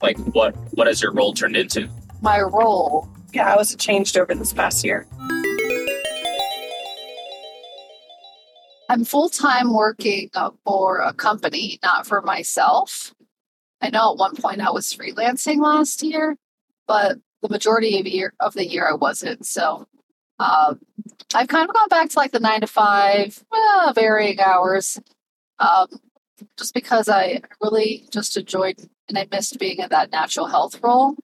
Like what what has your role turned into? My role. Yeah, how has it changed over this past year? I'm full time working uh, for a company, not for myself. I know at one point I was freelancing last year, but the majority of year of the year I wasn't. So um, I've kind of gone back to like the nine to five, uh, varying hours, um, just because I really just enjoyed and I missed being in that natural health role,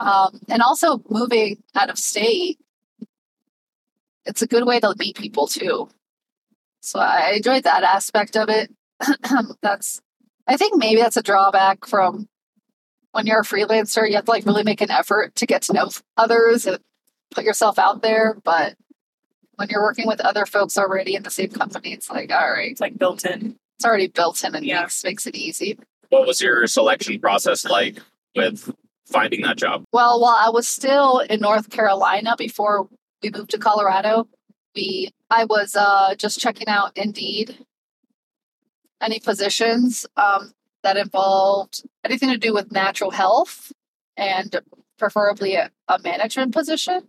um, and also moving out of state. It's a good way to meet people too. So I enjoyed that aspect of it. that's, I think maybe that's a drawback from when you're a freelancer. You have to like really make an effort to get to know others and put yourself out there. But when you're working with other folks already in the same company, it's like, all right, It's like built in. it's already built in and Yeah. makes, makes it easy. What was your selection process like with finding that job? Well, while I was still in North Carolina before we moved to Colorado, we I was uh, just checking out Indeed. Any positions um, that involved anything to do with natural health and preferably a, a management position.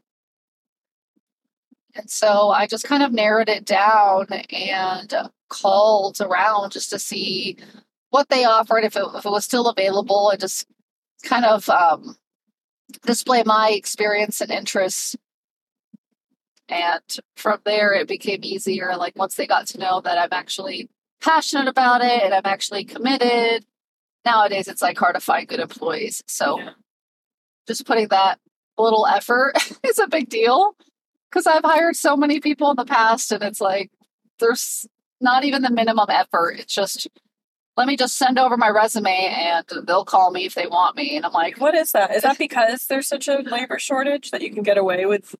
And so I just kind of narrowed it down and called around just to see what they offered, if it, if it was still available, and just kind of um, display my experience and interests. And from there, it became easier. Like once they got to know that I'm actually passionate about it and I'm actually committed. Nowadays, it's like hard to find good employees. So Yeah. just putting that little effort is a big deal because I've hired so many people in the past, and it's like there's not even the minimum effort. It's just let me just send over my resume and they'll call me if they want me. And I'm like, What is that? Is that because there's such a labor shortage that you can get away with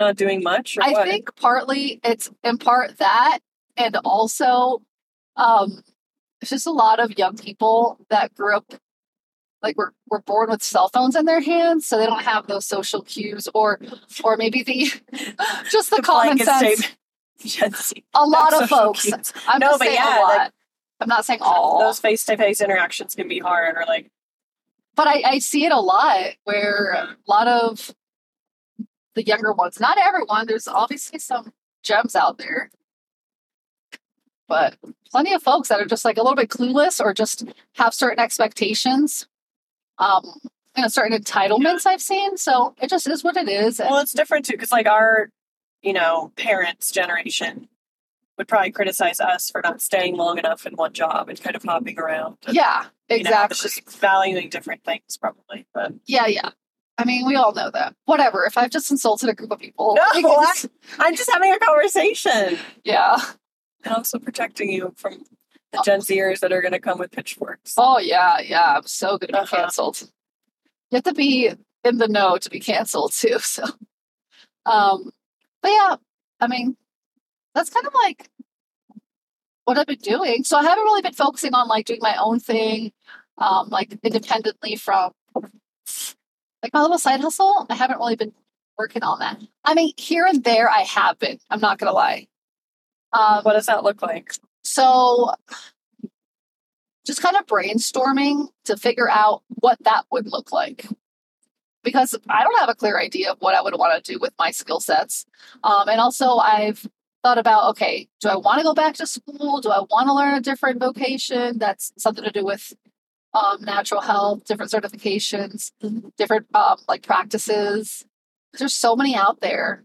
not doing much? Or I what? think partly it's in part that, and also um, it's just a lot of young people that grew up like were, were born with cell phones in their hands, so they don't have those social cues, or or maybe the just the, The common sense. Gen lot of folks. cues. I'm No, just but saying yeah, a lot. like, I'm not saying all, Those face to face interactions can be hard, or like but I, I see it a lot where a lot of the younger ones, not everyone, there's obviously some gems out there, but plenty of folks that are just like a little bit clueless or just have certain expectations, um, you know, certain entitlements I've seen. So it just is what it is. And Well, it's different too, because like our, you know, parents' generation would probably criticize us for not staying long enough in one job and kind of hopping around. and, yeah, you know, exactly. it's just valuing different things, probably. But yeah, yeah. I mean, we all know that. Whatever. If I've just insulted a group of people, No, I, I'm just having a conversation yeah. and also protecting you from the Gen Zers that are going to come with pitchforks. Oh yeah, yeah. I'm so gonna be Uh-huh. canceled. You have to be in the know to be canceled too. So, um, but yeah, I mean, that's kind of like what I've been doing. So I haven't really been focusing on like doing my own thing, um, like independently from like my little side hustle. I haven't really been working on that. I mean, here and there I have been. I'm not gonna lie. Um, What does that look like? so just kind of brainstorming to figure out what that would look like. Because I don't have a clear idea of what I would want to do with my skill sets. Um, and also, I've thought about okay, do I want to go back to school? Do I want to learn a different vocation that's something to do with um, natural health, different certifications, different um, like practices? There's so many out there.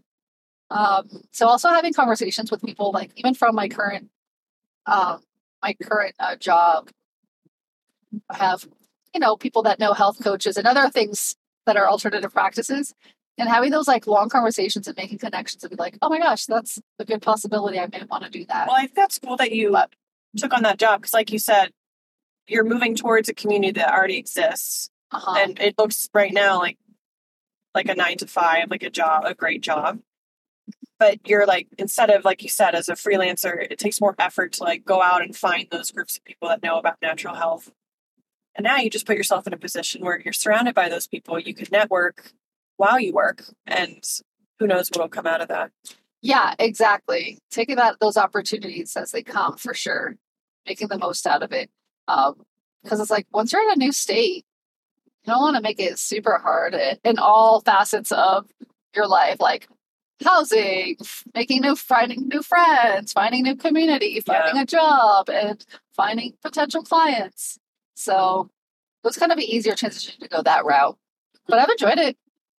Um, so also having conversations with people like even from my current um, my current uh, job I have you know people that know health coaches and other things that are alternative practices and having those like long conversations and making connections and be like oh my gosh that's a good possibility i may want to do that Well, I think that's cool that you took on that job because, like you said, you're moving towards a community that already exists, uh-huh. and it looks right now like like a nine to five, like a job, a great job. But you're like instead of like you said, as a freelancer, it takes more effort to like go out and find those groups of people that know about natural health. And now you just put yourself in a position where you're surrounded by those people. You can network while you work, and who knows what'll come out of that. yeah exactly taking that those opportunities as they come for sure making the most out of it um because it's like once you're in a new state You don't want to make it super hard in all facets of your life, like housing, making new finding new friends, finding new community, finding a job, and finding potential clients. So it was kind of an easier transition to go that route. But I've enjoyed it.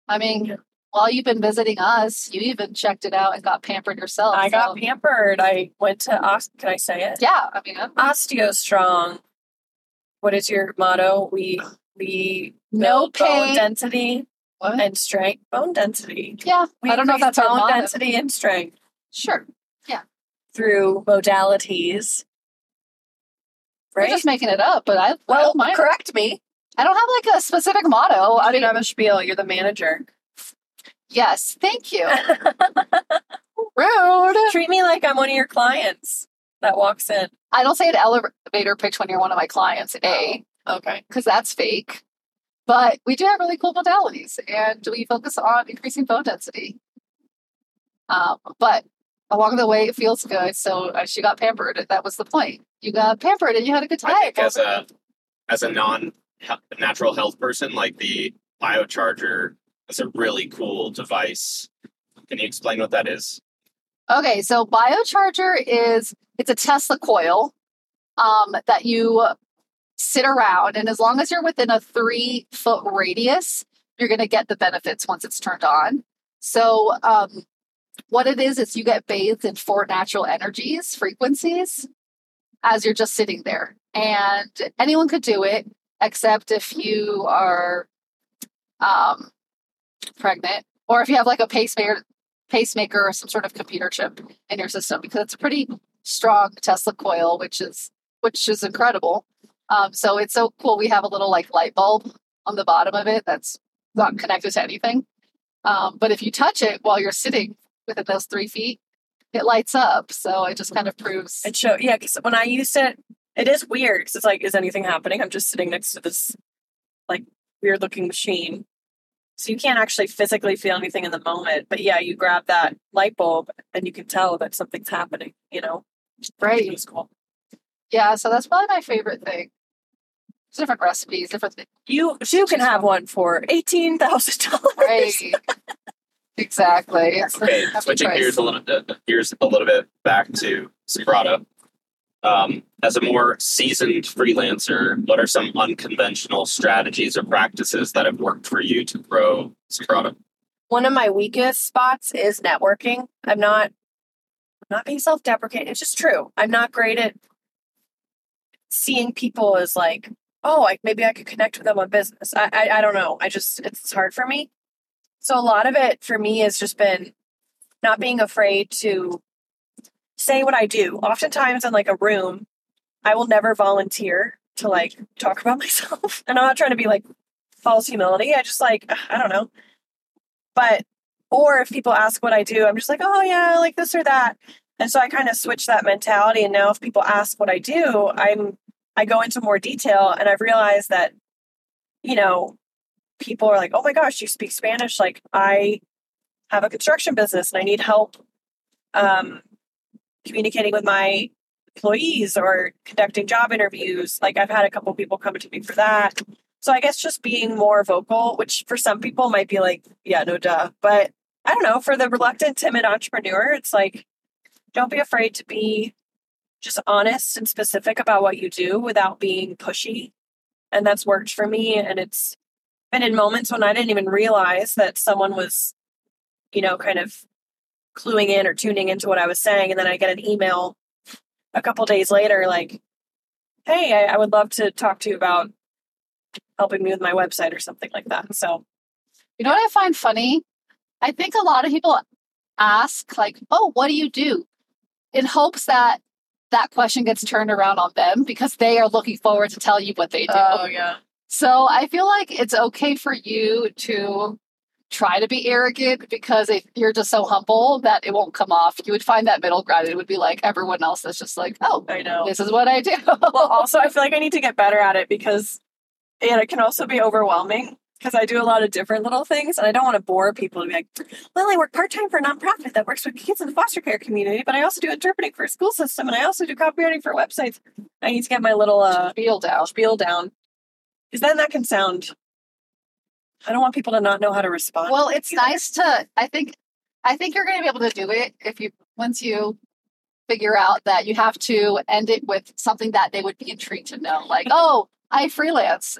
I mean, while you've been visiting us, you even checked it out and got pampered yourself. I got pampered. I went to Ost- can I say it? Yeah, I mean, I'm- OsteoStrong. What is your motto? We we no pain. density What? and strength. Bone density. Yeah, We I don't know if that's our bone density and strength Sure, Yeah. through modalities. we're just making it up, but I I well, mind. correct me. I don't have like a specific motto. I I mean, mean, have a spiel. You're the manager. yes, thank you. Rude. Treat me like I'm one of your clients that walks in. I don't say an elevator pitch when you're one of my clients. A, Okay. because that's fake. But we do have really cool modalities, and we focus on increasing bone density. Um, but along the way, it feels good. So uh, she got pampered. That was the point. You got pampered, and you had a good time. I think as a as a non natural health person, like the biocharger is a really cool device. Can you explain what that is? Okay, so biocharger is it's a Tesla coil um, that you sit around, and as long as you're within a three foot radius, you're going to get the benefits once it's turned on. So, um, what it is is you get bathed in four natural energies, frequencies, as you're just sitting there, and anyone could do it, except if you are um, pregnant or if you have like a pacemaker pacemaker or some sort of computer chip in your system because it's a pretty strong Tesla coil, which is which is incredible. Um, so it's so cool. We have a little like light bulb on the bottom of it that's not connected to anything. Um, but if you touch it while you're sitting within those three feet, it lights up. So it just kind of proves. It show yeah, because when I used it, it is weird because it's like, is anything happening? I'm just sitting next to this like weird looking machine. So you can't actually physically feel anything in the moment. But yeah, you grab that light bulb and you can tell that something's happening, you know? Right. It's cool. Yeah. So that's probably my favorite thing. There's different recipes, different things. You you can have one for eighteen thousand dollars. Right. exactly. Okay, switching try gears a little bit, gears a little bit back to Socrata. Um, as a more seasoned freelancer, what are some unconventional strategies or practices that have worked for you to grow Socrata? One of my weakest spots is networking. I'm not I'm not being self-deprecating. It's just true. I'm not great at seeing people as like, oh, like maybe I could connect with them on business. I, I I don't know. I just it's hard for me. So a lot of it for me has just been not being afraid to say what I do. Oftentimes in like a room, I will never volunteer to like talk about myself. And I'm not trying to be like false humility. I just like I don't know. But or if people ask what I do, I'm just like, oh yeah, like this or that. And so I kind of switch that mentality. And now if people ask what I do, I'm I go into more detail and I've realized that, you know, people are like, oh my gosh, you speak Spanish. Like I have a construction business and I need help um, communicating with my employees or conducting job interviews. Like I've had a couple people come to me for that. So I guess just being more vocal, which for some people might be like, yeah, no duh. But I don't know, for the reluctant, timid entrepreneur, it's like, don't be afraid to be just honest and specific about what you do without being pushy. And that's worked for me. And it's been in moments when I didn't even realize that someone was, you know, kind of cluing in or tuning into what I was saying. And then I get an email a couple days later, like, hey, I, I would love to talk to you about helping me with my website or something like that. So You know what I find funny? I think a lot of people ask, like, oh, what do you do? In hopes that that question gets turned around on them because they are looking forward to tell you what they do. Oh, yeah. So I feel like it's okay for you to try to be arrogant because if you're just so humble that it won't come off. You would find that middle ground. It would be like everyone else that's just like, oh, I know. this is what I do. well, also, I feel like I need to get better at it because and it can also be overwhelming because I do a lot of different little things and I don't want to bore people to be like, well, I work part time for a nonprofit that works with kids in the foster care community, but I also do interpreting for a school system and I also do copywriting for websites. I need to get my little uh, Spiel down. spiel down because then that can sound I don't want people to not know how to respond. Well, it's nice to. I think. I think you're going to be able to do it if you once you figure out that you have to end it with something that they would be intrigued to know, like, oh, I freelance.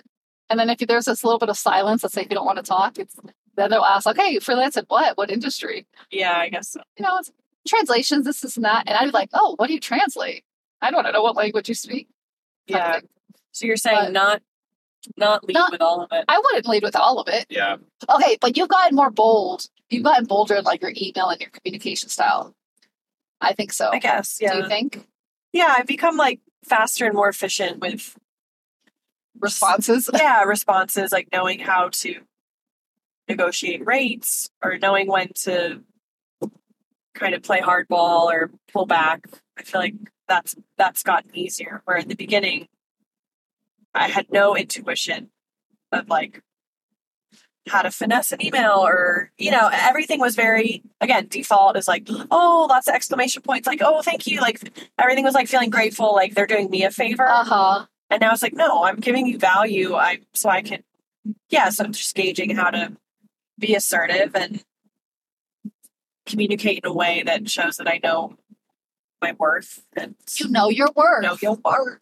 And then if there's this little bit of silence, let's say if you don't want to talk, it's then they'll ask, okay, you freelance in what? What industry? Yeah, I guess so. You know, it's translations, this, is not. And I'd be like, oh, what do you translate? I don't want to know what language you speak. Yeah. So you're saying But- not not lead Not- with all of it. I wouldn't lead with all of it. Yeah. Okay, but you've gotten more bold. You've gotten bolder in like your email and your communication style. I think so. I guess. Do Yeah. you think? Yeah, I've become like faster and more efficient with Responses? yeah, responses, like knowing how to negotiate rates or knowing when to kind of play hardball or pull back. I feel like that's that's gotten easier. Where in the beginning I had no intuition of like how to finesse an email or you know, everything was very again, default is like, oh, lots of exclamation points, like, oh thank you. Like everything was like feeling grateful, like they're doing me a favor. Uh huh. And now it's like, no, I'm giving you value. I so I can, yeah. So I'm just gauging how to be assertive and communicate in a way that shows that I know my worth and You know your worth. know your worth.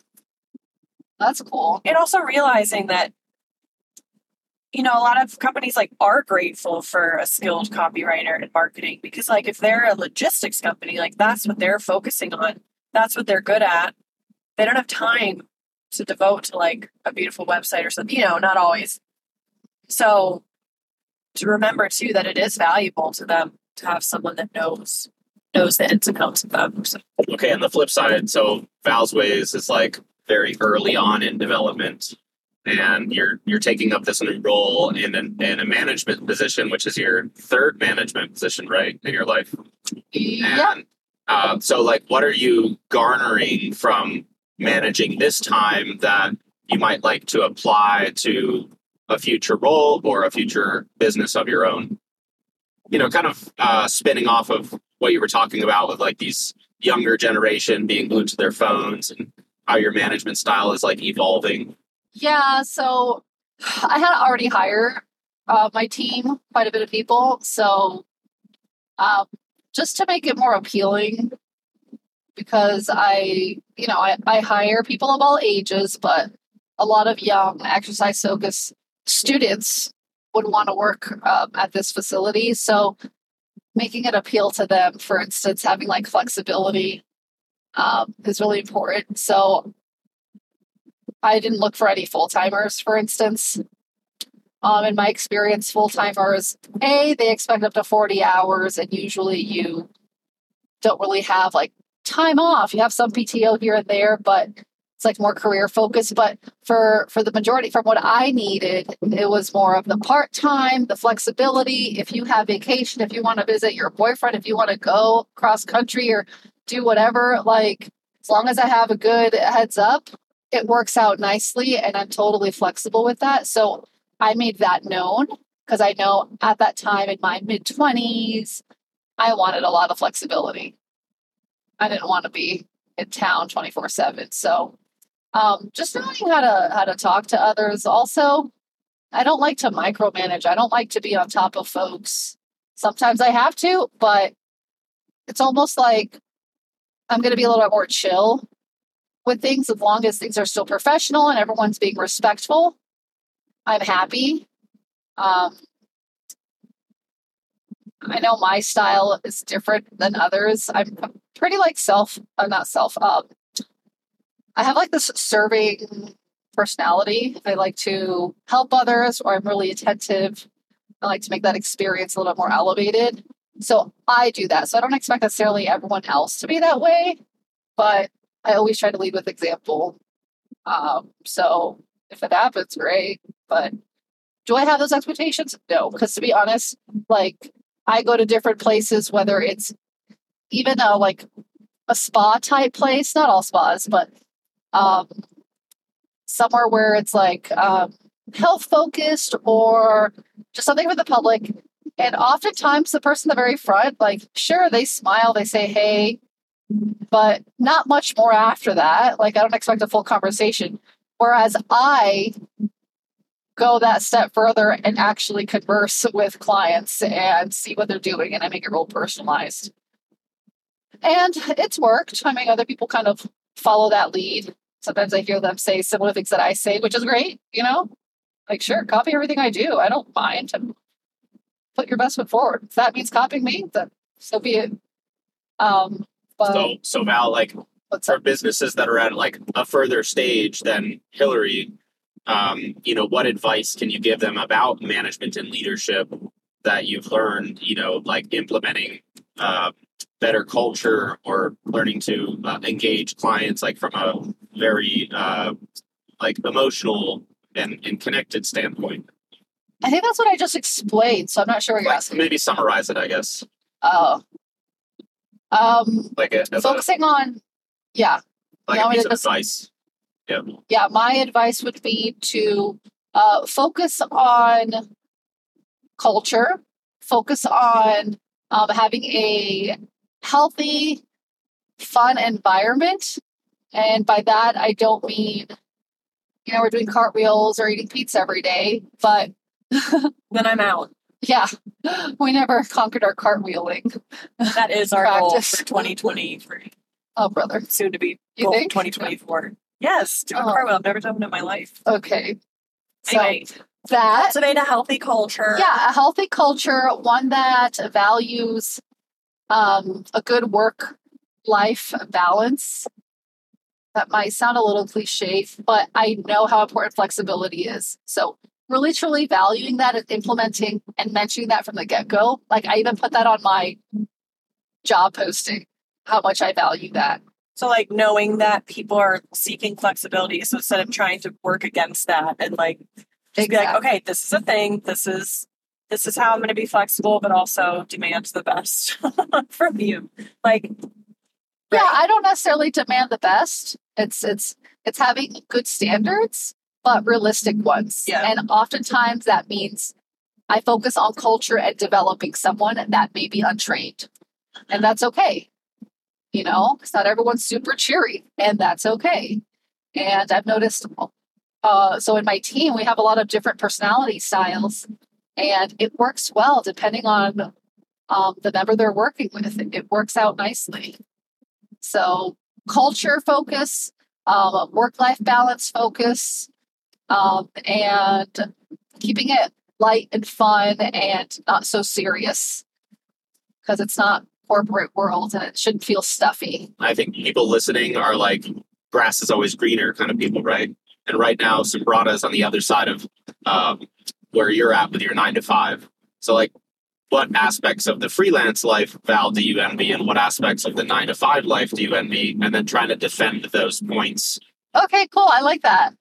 That's cool. And also realizing that, you know, a lot of companies like are grateful for a skilled copywriter in marketing because, like, if they're a logistics company, like that's what they're focusing on. That's what they're good at. They don't have time to devote to like a beautiful website or something, you know, not always. So to remember too that it is valuable to them to have someone that knows knows the ins and outs of them. So, Okay, and the flip side, so Val's Ways is like very early on in development, and you're you're taking up this new role in an, in a management position, which is your third management position, right, in your life. Yeah. And uh, so, like, what are you garnering from managing this time that you might like to apply to a future role or a future business of your own? You know, kind of uh, spinning off of what you were talking about with like these younger generation being glued to their phones and how your management style is like evolving. Yeah, so I had already hire uh, my team, quite a bit of people. So um, just to make it more appealing, because I, you know, I, I hire people of all ages, but a lot of young exercise focused students would want to work um, at this facility. So making it appeal to them, for instance, having like flexibility um, is really important. So I didn't look for any full timers, for instance. Um, in my experience, full timers, A, they expect up to 40 hours, and usually you don't really have like time off. You have some PTO here and there, but it's like more career focused. But for for the majority, from what I needed, it was more of the part time, the flexibility. If you have vacation, if you want to visit your boyfriend, if you want to go cross country or do whatever, like as long as I have a good heads up, it works out nicely and I'm totally flexible with that. So I made that known because I know at that time in my mid 20s, I wanted a lot of flexibility. I didn't want to be in town 24 7. So um, just knowing how to how to talk to others. Also, I don't like to micromanage. I don't like to be on top of folks. Sometimes I have to, but it's almost like I'm going to be a little bit more chill with things as long as things are still professional and everyone's being respectful. I'm happy. Um, I know my style is different than others. I'm pretty like self, I'm not self, um, I have like this serving personality. I like to help others or I'm really attentive. I like to make that experience a little bit more elevated. So I do that. So I don't expect necessarily everyone else to be that way, but I always try to lead with example. Um, so if it happens, great. But do I have those expectations? No, because to be honest, like I go to different places, whether it's even a like a spa type place, not all spas, but um, somewhere where it's like um, health focused or just something for the public. And oftentimes, the person the very front, like, sure, they smile, they say, hey, but not much more after that. Like, I don't expect a full conversation. Whereas I go that step further and actually converse with clients and see what they're doing and I make it real personalized. And it's worked. I mean, other people kind of follow that lead. Sometimes I hear them say similar things that I say, which is great, you know? Like, sure, copy everything I do. I don't mind. Put your best foot forward. If that means copying me, then so be it. Um, but So, so Val, like for businesses that are at like a further stage than Hillary, um, you know, what advice can you give them about management and leadership that you've learned, you know, like implementing uh, better culture or learning to uh, engage clients like from a very uh, like emotional and, and connected standpoint? I think that's what I just explained. So I'm not sure what you're Like, asking. maybe summarize it, I guess. Oh. Um, Like a, focusing on, yeah, like a piece of advice. Yeah. yeah. My advice would be to uh, focus on culture, focus on um, having a healthy, fun environment. And by that, I don't mean, you know, we're doing cartwheels or eating pizza every day, but Then I'm out. yeah, we never conquered our cartwheeling. That is our goal Practice. for 2023. Oh, brother. Soon to be You goal think? 2024. Yes, do a Oh. cartwheel. I've never done it in my life. Okay. So Anyway, that cultivate a healthy culture. yeah a healthy culture one that values um, a good work life balance that might sound a little cliche but i know how important flexibility is so really truly valuing that and implementing and mentioning that from the get-go like i even put that on my job posting how much i value that So like knowing that people are seeking flexibility, so instead of trying to work against that and like just be like, okay, this is a thing. This is this is how I'm going to be flexible, but also demand the best from you. Like, Yeah. I don't necessarily demand the best. It's it's it's having good standards, but realistic ones. Yeah. And oftentimes that means I focus on culture and developing someone that may be untrained. And that's okay. You know, because not everyone's super cheery, and that's okay. And I've noticed uh so in my team we have a lot of different personality styles and it works well depending on um, the member they're working with. It, it works out nicely. So culture focus, um, work life balance focus, um, and keeping it light and fun and not so serious because it's not corporate world and it shouldn't feel stuffy. I think people listening are like grass is always greener kind of people, right? And right now, Sembrata is on the other side of um, where you're at with your nine to five. So, like, what aspects of the freelance life, Val, do you envy, and what aspects of the nine to five life do you envy? And then trying to defend those points. Okay, cool. I like that.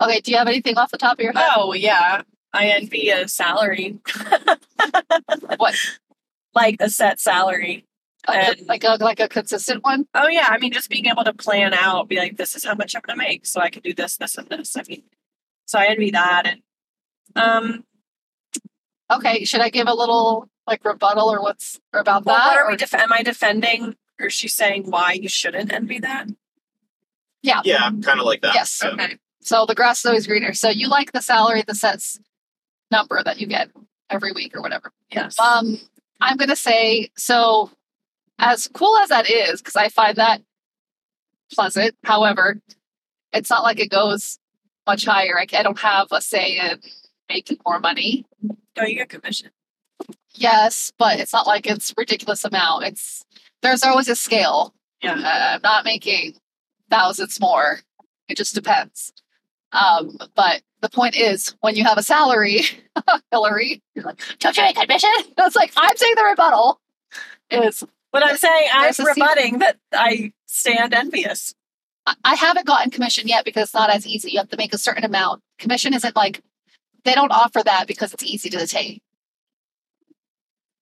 Okay, do you have anything off the top of your head? oh yeah, I envy a salary. What? Like a set salary. A- and- like a like a consistent one? Oh yeah, I mean, just being able to plan out, be like, this is how much I'm going to make, so I can do this, this, and this. I mean, so I envy that, and um, Okay, should I give a little like rebuttal or what's or about well, that? what are or- we? Def- am I defending, or is she saying why you shouldn't envy that? Yeah, Yeah, kind of like that. Yes. Yeah. Okay. So the grass is always greener. So you like the salary the sets number that you get every week or whatever. Yes. Um, I'm gonna say so. As cool as that is, because I find that pleasant. However, it's not like it goes much higher. I, I don't have a say in making more money. oh, you get commission. Yes, but it's not like it's ridiculous amount. It's there's always a scale. Yeah. Uh, I'm not making thousands more. It just depends. Um, but the point is, when you have a salary, Hillary, you're like, don't you make commission? It's like I'm saying the rebuttal is But I'm saying I'm There's a secret. rebutting that I stand envious. I- I haven't gotten commission yet because it's not as easy. You have to make a certain amount. Commission isn't like they don't offer that because it's easy to attain.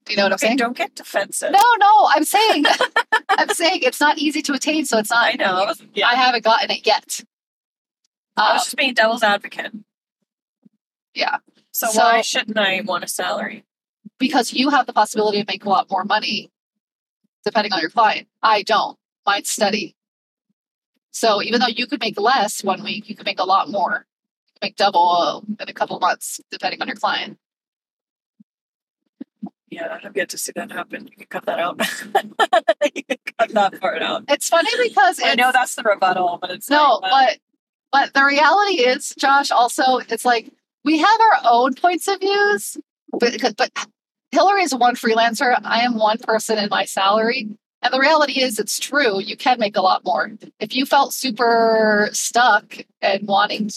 Do you know what I'm Okay, saying? don't get defensive. No, no, I'm saying I'm saying it's not easy to attain, so it's not. I know. Yeah, I haven't gotten it yet. I was just being devil's advocate. Yeah. So, So- why shouldn't I want a salary? because you have the possibility to make a lot more money depending on your client. I don't. Mine's steady. So even though you could make less one week, you could make a lot more make double uh, in a couple months, depending on your client. Yeah, I've yet to see that happen. You can cut that out. you can cut that part out. It's funny because I it's, know that's the rebuttal, but it's no, like, uh, but but the reality is, Josh. Also, it's like we have our own points of views, but but Hillary is one freelancer. I am one person in my salary. And the reality is, it's true. You can make a lot more. If you felt super stuck and wanting,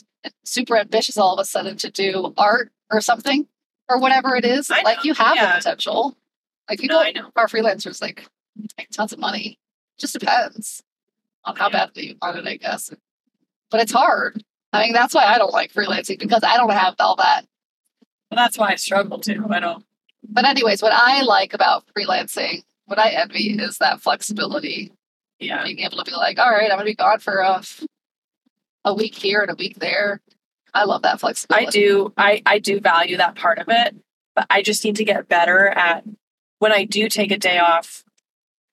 super ambitious all of a sudden to do art or something or whatever it is, I like know, you have yeah. the potential. Like no, people I know. are freelancers, like make tons of money. Just depends on how Yeah. badly you want it, I guess. But it's hard. I mean, that's why I don't like freelancing because I don't have all that Well, that's why I struggle too. I don't. but anyways, what I like about freelancing, what I envy is that flexibility. Yeah. Being able to be like, all right, I'm gonna be gone for a, a week here and a week there. I love that flexibility. I do I I do value that part of it, but I just need to get better at when I do take a day off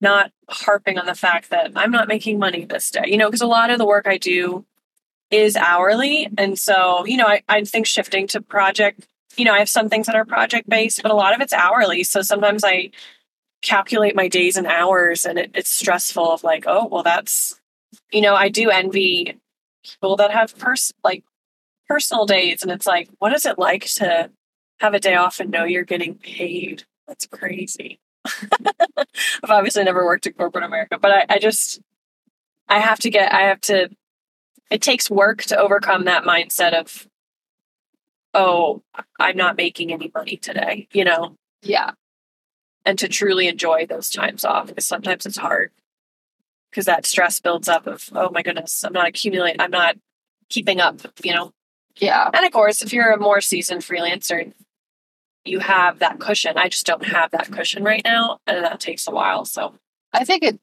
not harping on the fact that I'm not making money this day. You know, because a lot of the work I do is hourly. And so, you know, I I think shifting to project, you know, I have some things that are project based, but a lot of it's hourly. So sometimes I calculate my days and hours and it, it's stressful of like, oh, well that's you know, I do envy people that have pers like personal days and it's like what is it like to have a day off and know you're getting paid? That's crazy. I've obviously never worked in corporate america but I, I just i have to get i have to it takes work to overcome that mindset of oh i'm not making any money today you know yeah. and to truly enjoy those times off because sometimes it's hard because that stress builds up of oh my goodness i'm not accumulating i'm not keeping up you know Yeah. and of course, if you're a more seasoned freelancer, you have that cushion. I just don't have that cushion right now, and that takes a while. So I think it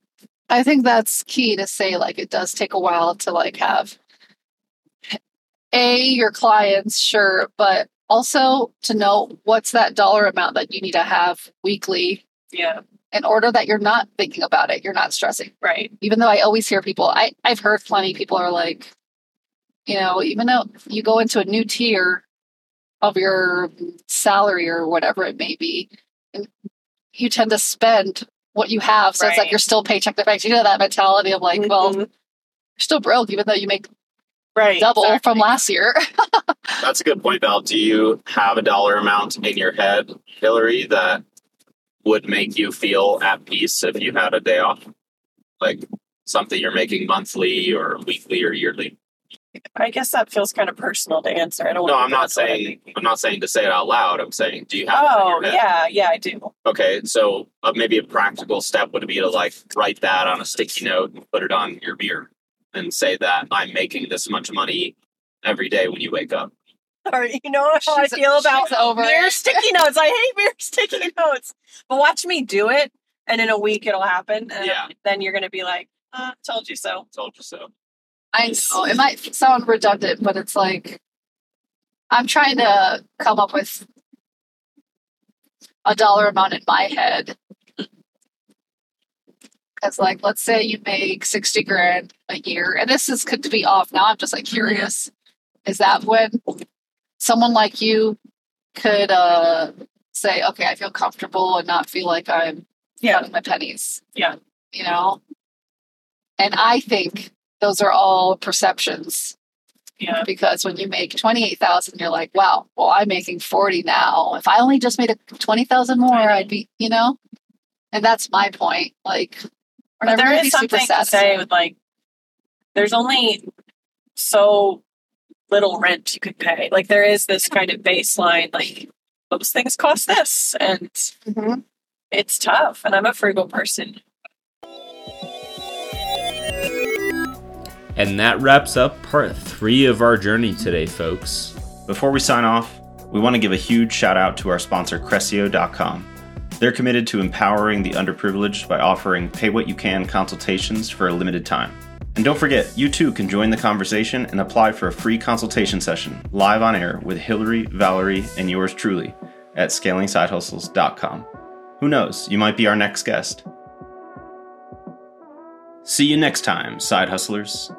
I think that's key to say like it does take a while to like have a your clients, sure, but also to know what's that dollar amount that you need to have weekly yeah, in order that you're not thinking about it, you're not stressing. right, even though I always hear people, I, I've heard plenty people are like, you know, even though you go into a new tier of your salary or whatever it may be, and you tend to spend what you have. So it's like you're still paycheck to paycheck. You know that mentality of like, well, mm-hmm. you're still broke, even though you make right, double from last year. That's a good point, Val. Do you have a dollar amount in your head, Hillary, that would make you feel at peace if you had a day off? Like something you're making monthly or weekly or yearly? I guess that feels kind of personal to answer. I don't. No, I'm not that's what I'm saying. I'm not saying to say it out loud. I'm saying, do you have? Oh yeah, yeah, I do. Okay, so uh, maybe a practical step would be to like write that on a sticky note and put it on your beer and say that I'm making this much money every day when you wake up. Or you know how I feel about she's over mirror it. sticky notes. I hate beer sticky notes. But watch me do it, and in a week it'll happen. And Yeah. then you're gonna be like, uh, "Told you so." Told you so. I know it might sound redundant, but it's like I'm trying to come up with a dollar amount in my head. Because, like, let's say you make 60 grand a year, and this is could be off now. I'm just like curious. Is that when someone like you could uh, say, okay, I feel comfortable and not feel like I'm Yeah. counting my pennies? Yeah. You know? And I think those are all perceptions Yeah. because when you make 28,000 you're like wow well I'm making 40 now if I only just made a 20,000 more. I'd be you know and that's my point like But there is something to say with like, there's only so little rent you could pay. Like there is this kind of baseline, like those things cost this, and Mhm. it's tough. And I'm a frugal person. And that wraps up part three of our journey today, folks. Before we sign off, we want to give a huge shout out to our sponsor, Crescio.com. They're committed to empowering the underprivileged by offering pay what you can consultations for a limited time. And don't forget, you too can join the conversation and apply for a free consultation session live on air with Hillary, Valery, and yours truly at scalingsidehustles.com. Who knows, you might be our next guest. See you next time, side hustlers.